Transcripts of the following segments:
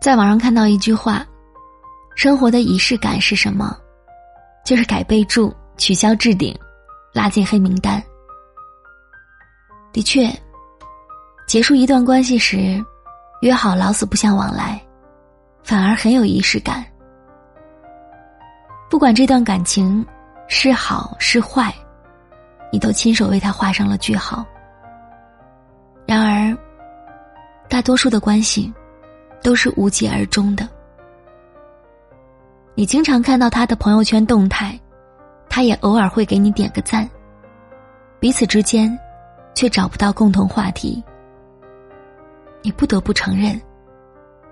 在网上看到一句话：“生活的仪式感是什么？就是改备注、取消置顶、拉进黑名单。”的确，结束一段关系时，约好老死不相往来，反而很有仪式感。不管这段感情是好是坏，你都亲手为他画上了句号。然而，大多数的关系。都是无疾而终的。你经常看到他的朋友圈动态，他也偶尔会给你点个赞。彼此之间，却找不到共同话题。你不得不承认，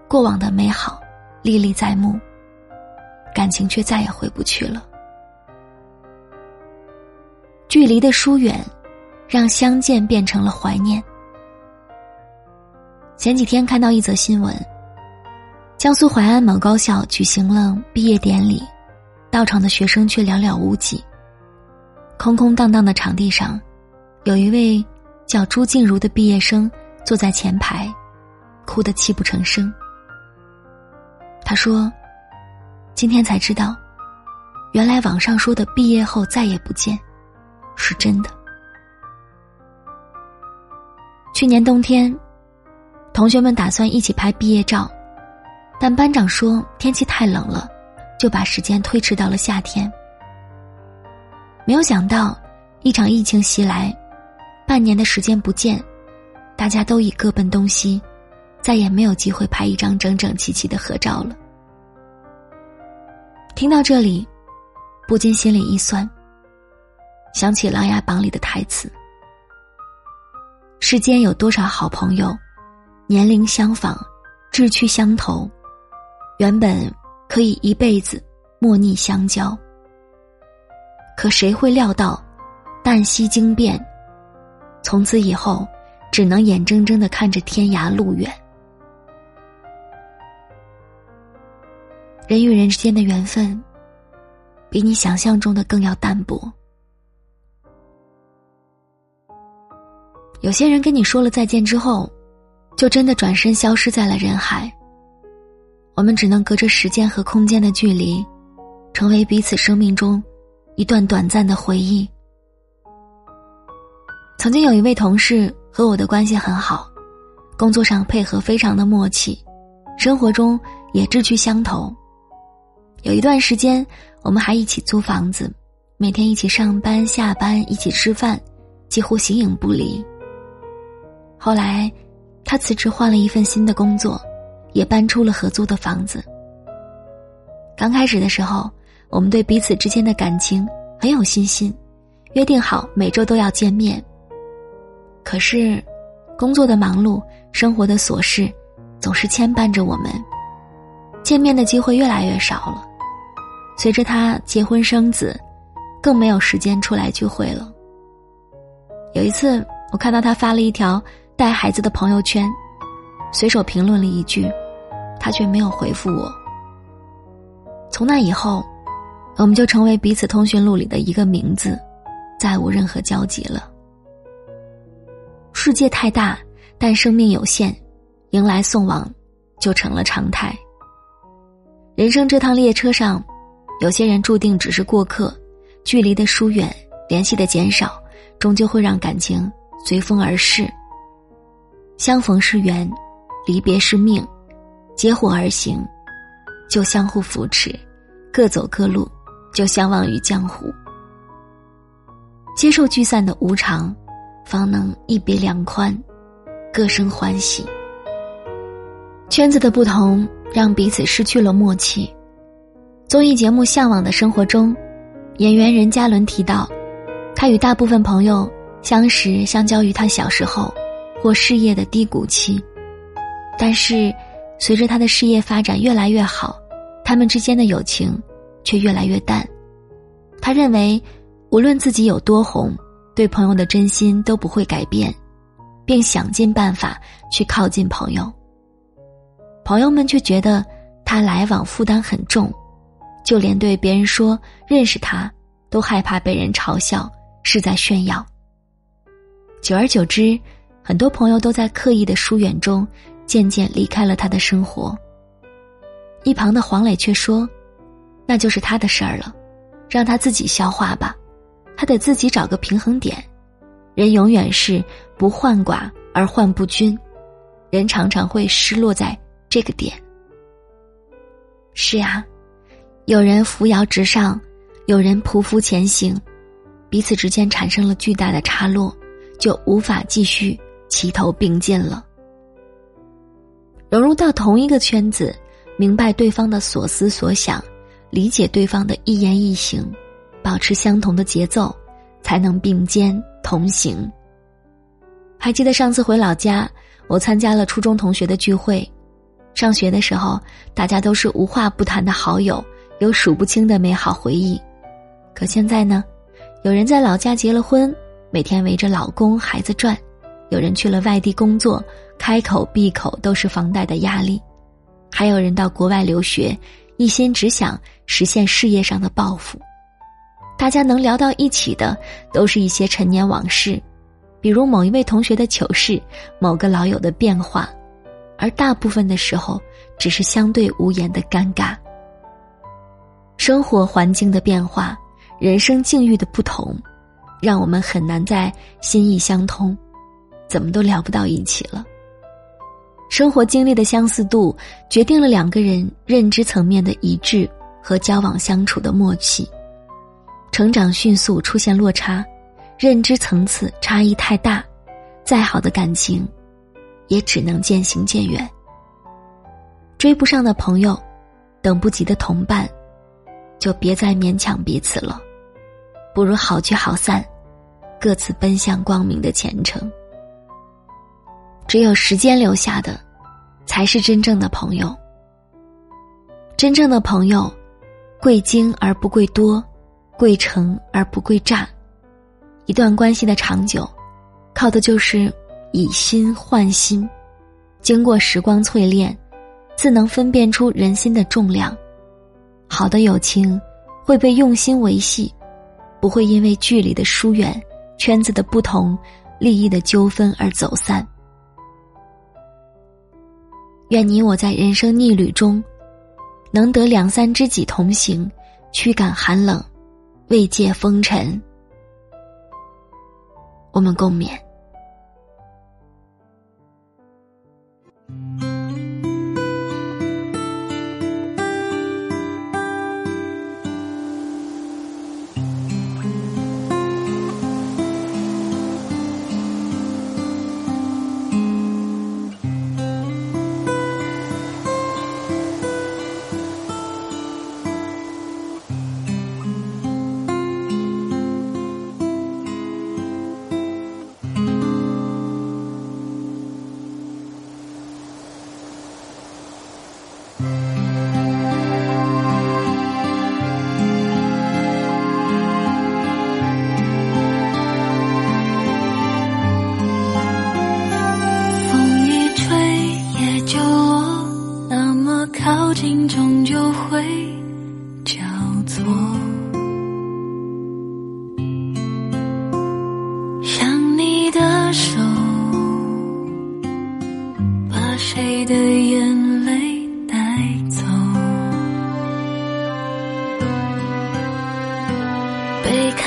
过往的美好历历在目，感情却再也回不去了。距离的疏远，让相见变成了怀念。前几天看到一则新闻。江苏淮安某高校举行了毕业典礼，到场的学生却寥寥无几。空空荡荡的场地上，有一位叫朱静茹的毕业生坐在前排，哭得泣不成声。他说：“今天才知道，原来网上说的毕业后再也不见，是真的。”去年冬天，同学们打算一起拍毕业照。但班长说天气太冷了，就把时间推迟到了夏天。没有想到，一场疫情袭来，半年的时间不见，大家都已各奔东西，再也没有机会拍一张整整齐齐的合照了。听到这里，不禁心里一酸，想起《琅琊榜》里的台词：“世间有多少好朋友，年龄相仿，志趣相投。”原本可以一辈子莫逆相交，可谁会料到，旦夕惊变，从此以后只能眼睁睁的看着天涯路远。人与人之间的缘分，比你想象中的更要淡薄。有些人跟你说了再见之后，就真的转身消失在了人海。我们只能隔着时间和空间的距离，成为彼此生命中一段短暂的回忆。曾经有一位同事和我的关系很好，工作上配合非常的默契，生活中也志趣相投。有一段时间，我们还一起租房子，每天一起上班下班，一起吃饭，几乎形影不离。后来，他辞职换了一份新的工作。也搬出了合租的房子。刚开始的时候，我们对彼此之间的感情很有信心，约定好每周都要见面。可是，工作的忙碌、生活的琐事，总是牵绊着我们，见面的机会越来越少了。随着他结婚生子，更没有时间出来聚会了。有一次，我看到他发了一条带孩子的朋友圈。随手评论了一句，他却没有回复我。从那以后，我们就成为彼此通讯录里的一个名字，再无任何交集了。世界太大，但生命有限，迎来送往就成了常态。人生这趟列车上，有些人注定只是过客，距离的疏远，联系的减少，终究会让感情随风而逝。相逢是缘。离别是命，结伙而行，就相互扶持；各走各路，就相忘于江湖。接受聚散的无常，方能一别两宽，各生欢喜。圈子的不同，让彼此失去了默契。综艺节目《向往的生活》中，演员任嘉伦提到，他与大部分朋友相识，相交于他小时候或事业的低谷期。但是，随着他的事业发展越来越好，他们之间的友情却越来越淡。他认为，无论自己有多红，对朋友的真心都不会改变，并想尽办法去靠近朋友。朋友们却觉得他来往负担很重，就连对别人说认识他，都害怕被人嘲笑是在炫耀。久而久之，很多朋友都在刻意的疏远中。渐渐离开了他的生活，一旁的黄磊却说：“那就是他的事儿了，让他自己消化吧，他得自己找个平衡点。人永远是不患寡而患不均，人常常会失落在这个点。”是呀，有人扶摇直上，有人匍匐前行，彼此之间产生了巨大的差落，就无法继续齐头并进了。融入到同一个圈子，明白对方的所思所想，理解对方的一言一行，保持相同的节奏，才能并肩同行。还记得上次回老家，我参加了初中同学的聚会。上学的时候，大家都是无话不谈的好友，有数不清的美好回忆。可现在呢，有人在老家结了婚，每天围着老公孩子转；有人去了外地工作，开口闭口都是房贷的压力；还有人到国外留学，一心只想实现事业上的抱负。大家能聊到一起的，都是一些陈年往事，比如某一位同学的糗事，某个老友的变化。而大部分的时候，只是相对无言的尴尬。生活环境的变化，人生境遇的不同，让我们很难在心意相通，怎么都聊不到一起了。生活经历的相似度，决定了两个人认知层面的一致和交往相处的默契。成长迅速出现落差，认知层次差异太大，再好的感情。也只能渐行渐远。追不上的朋友，等不及的同伴，就别再勉强彼此了，不如好聚好散，各自奔向光明的前程。只有时间留下的，才是真正的朋友。真正的朋友，贵精而不贵多，贵诚而不贵诈。一段关系的长久，靠的就是。以心换心，经过时光淬炼，自能分辨出人心的重量。好的友情会被用心维系，不会因为距离的疏远、圈子的不同、利益的纠纷而走散。愿你我在人生逆旅中，能得两三知己同行，驱赶寒冷，慰藉风尘。我们共勉。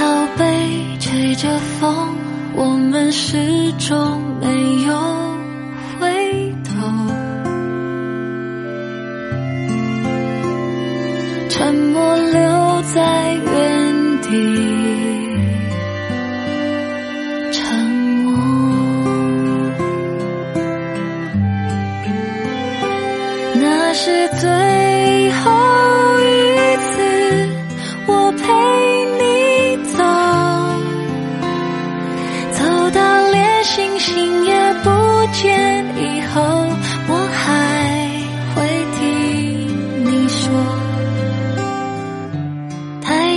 背靠背吹着风，我们始终没有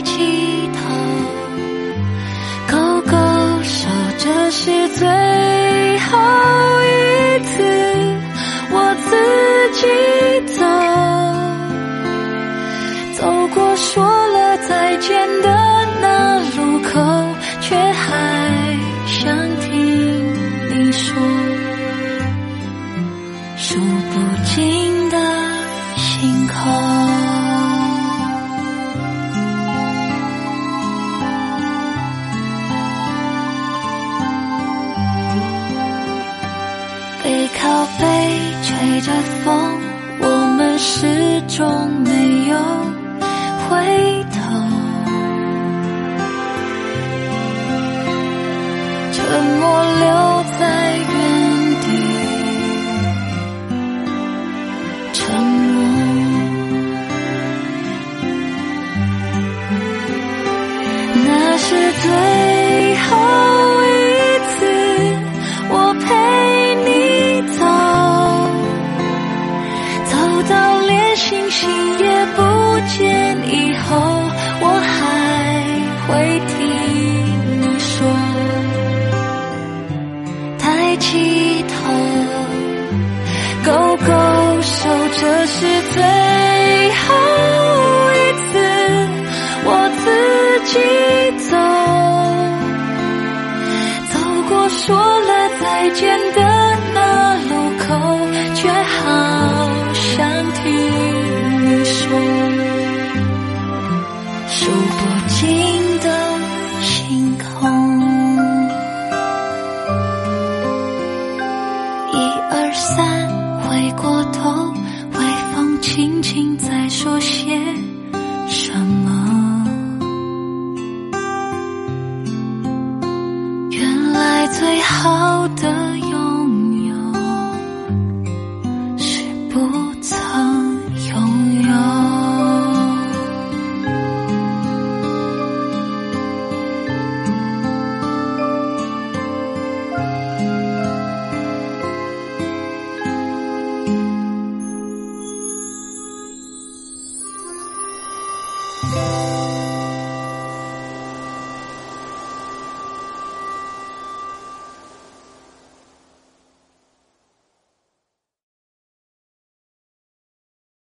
起头勾勾手这是最后一次我自己走走过说了再见的那路口却还想听你说。数不尽星星也不见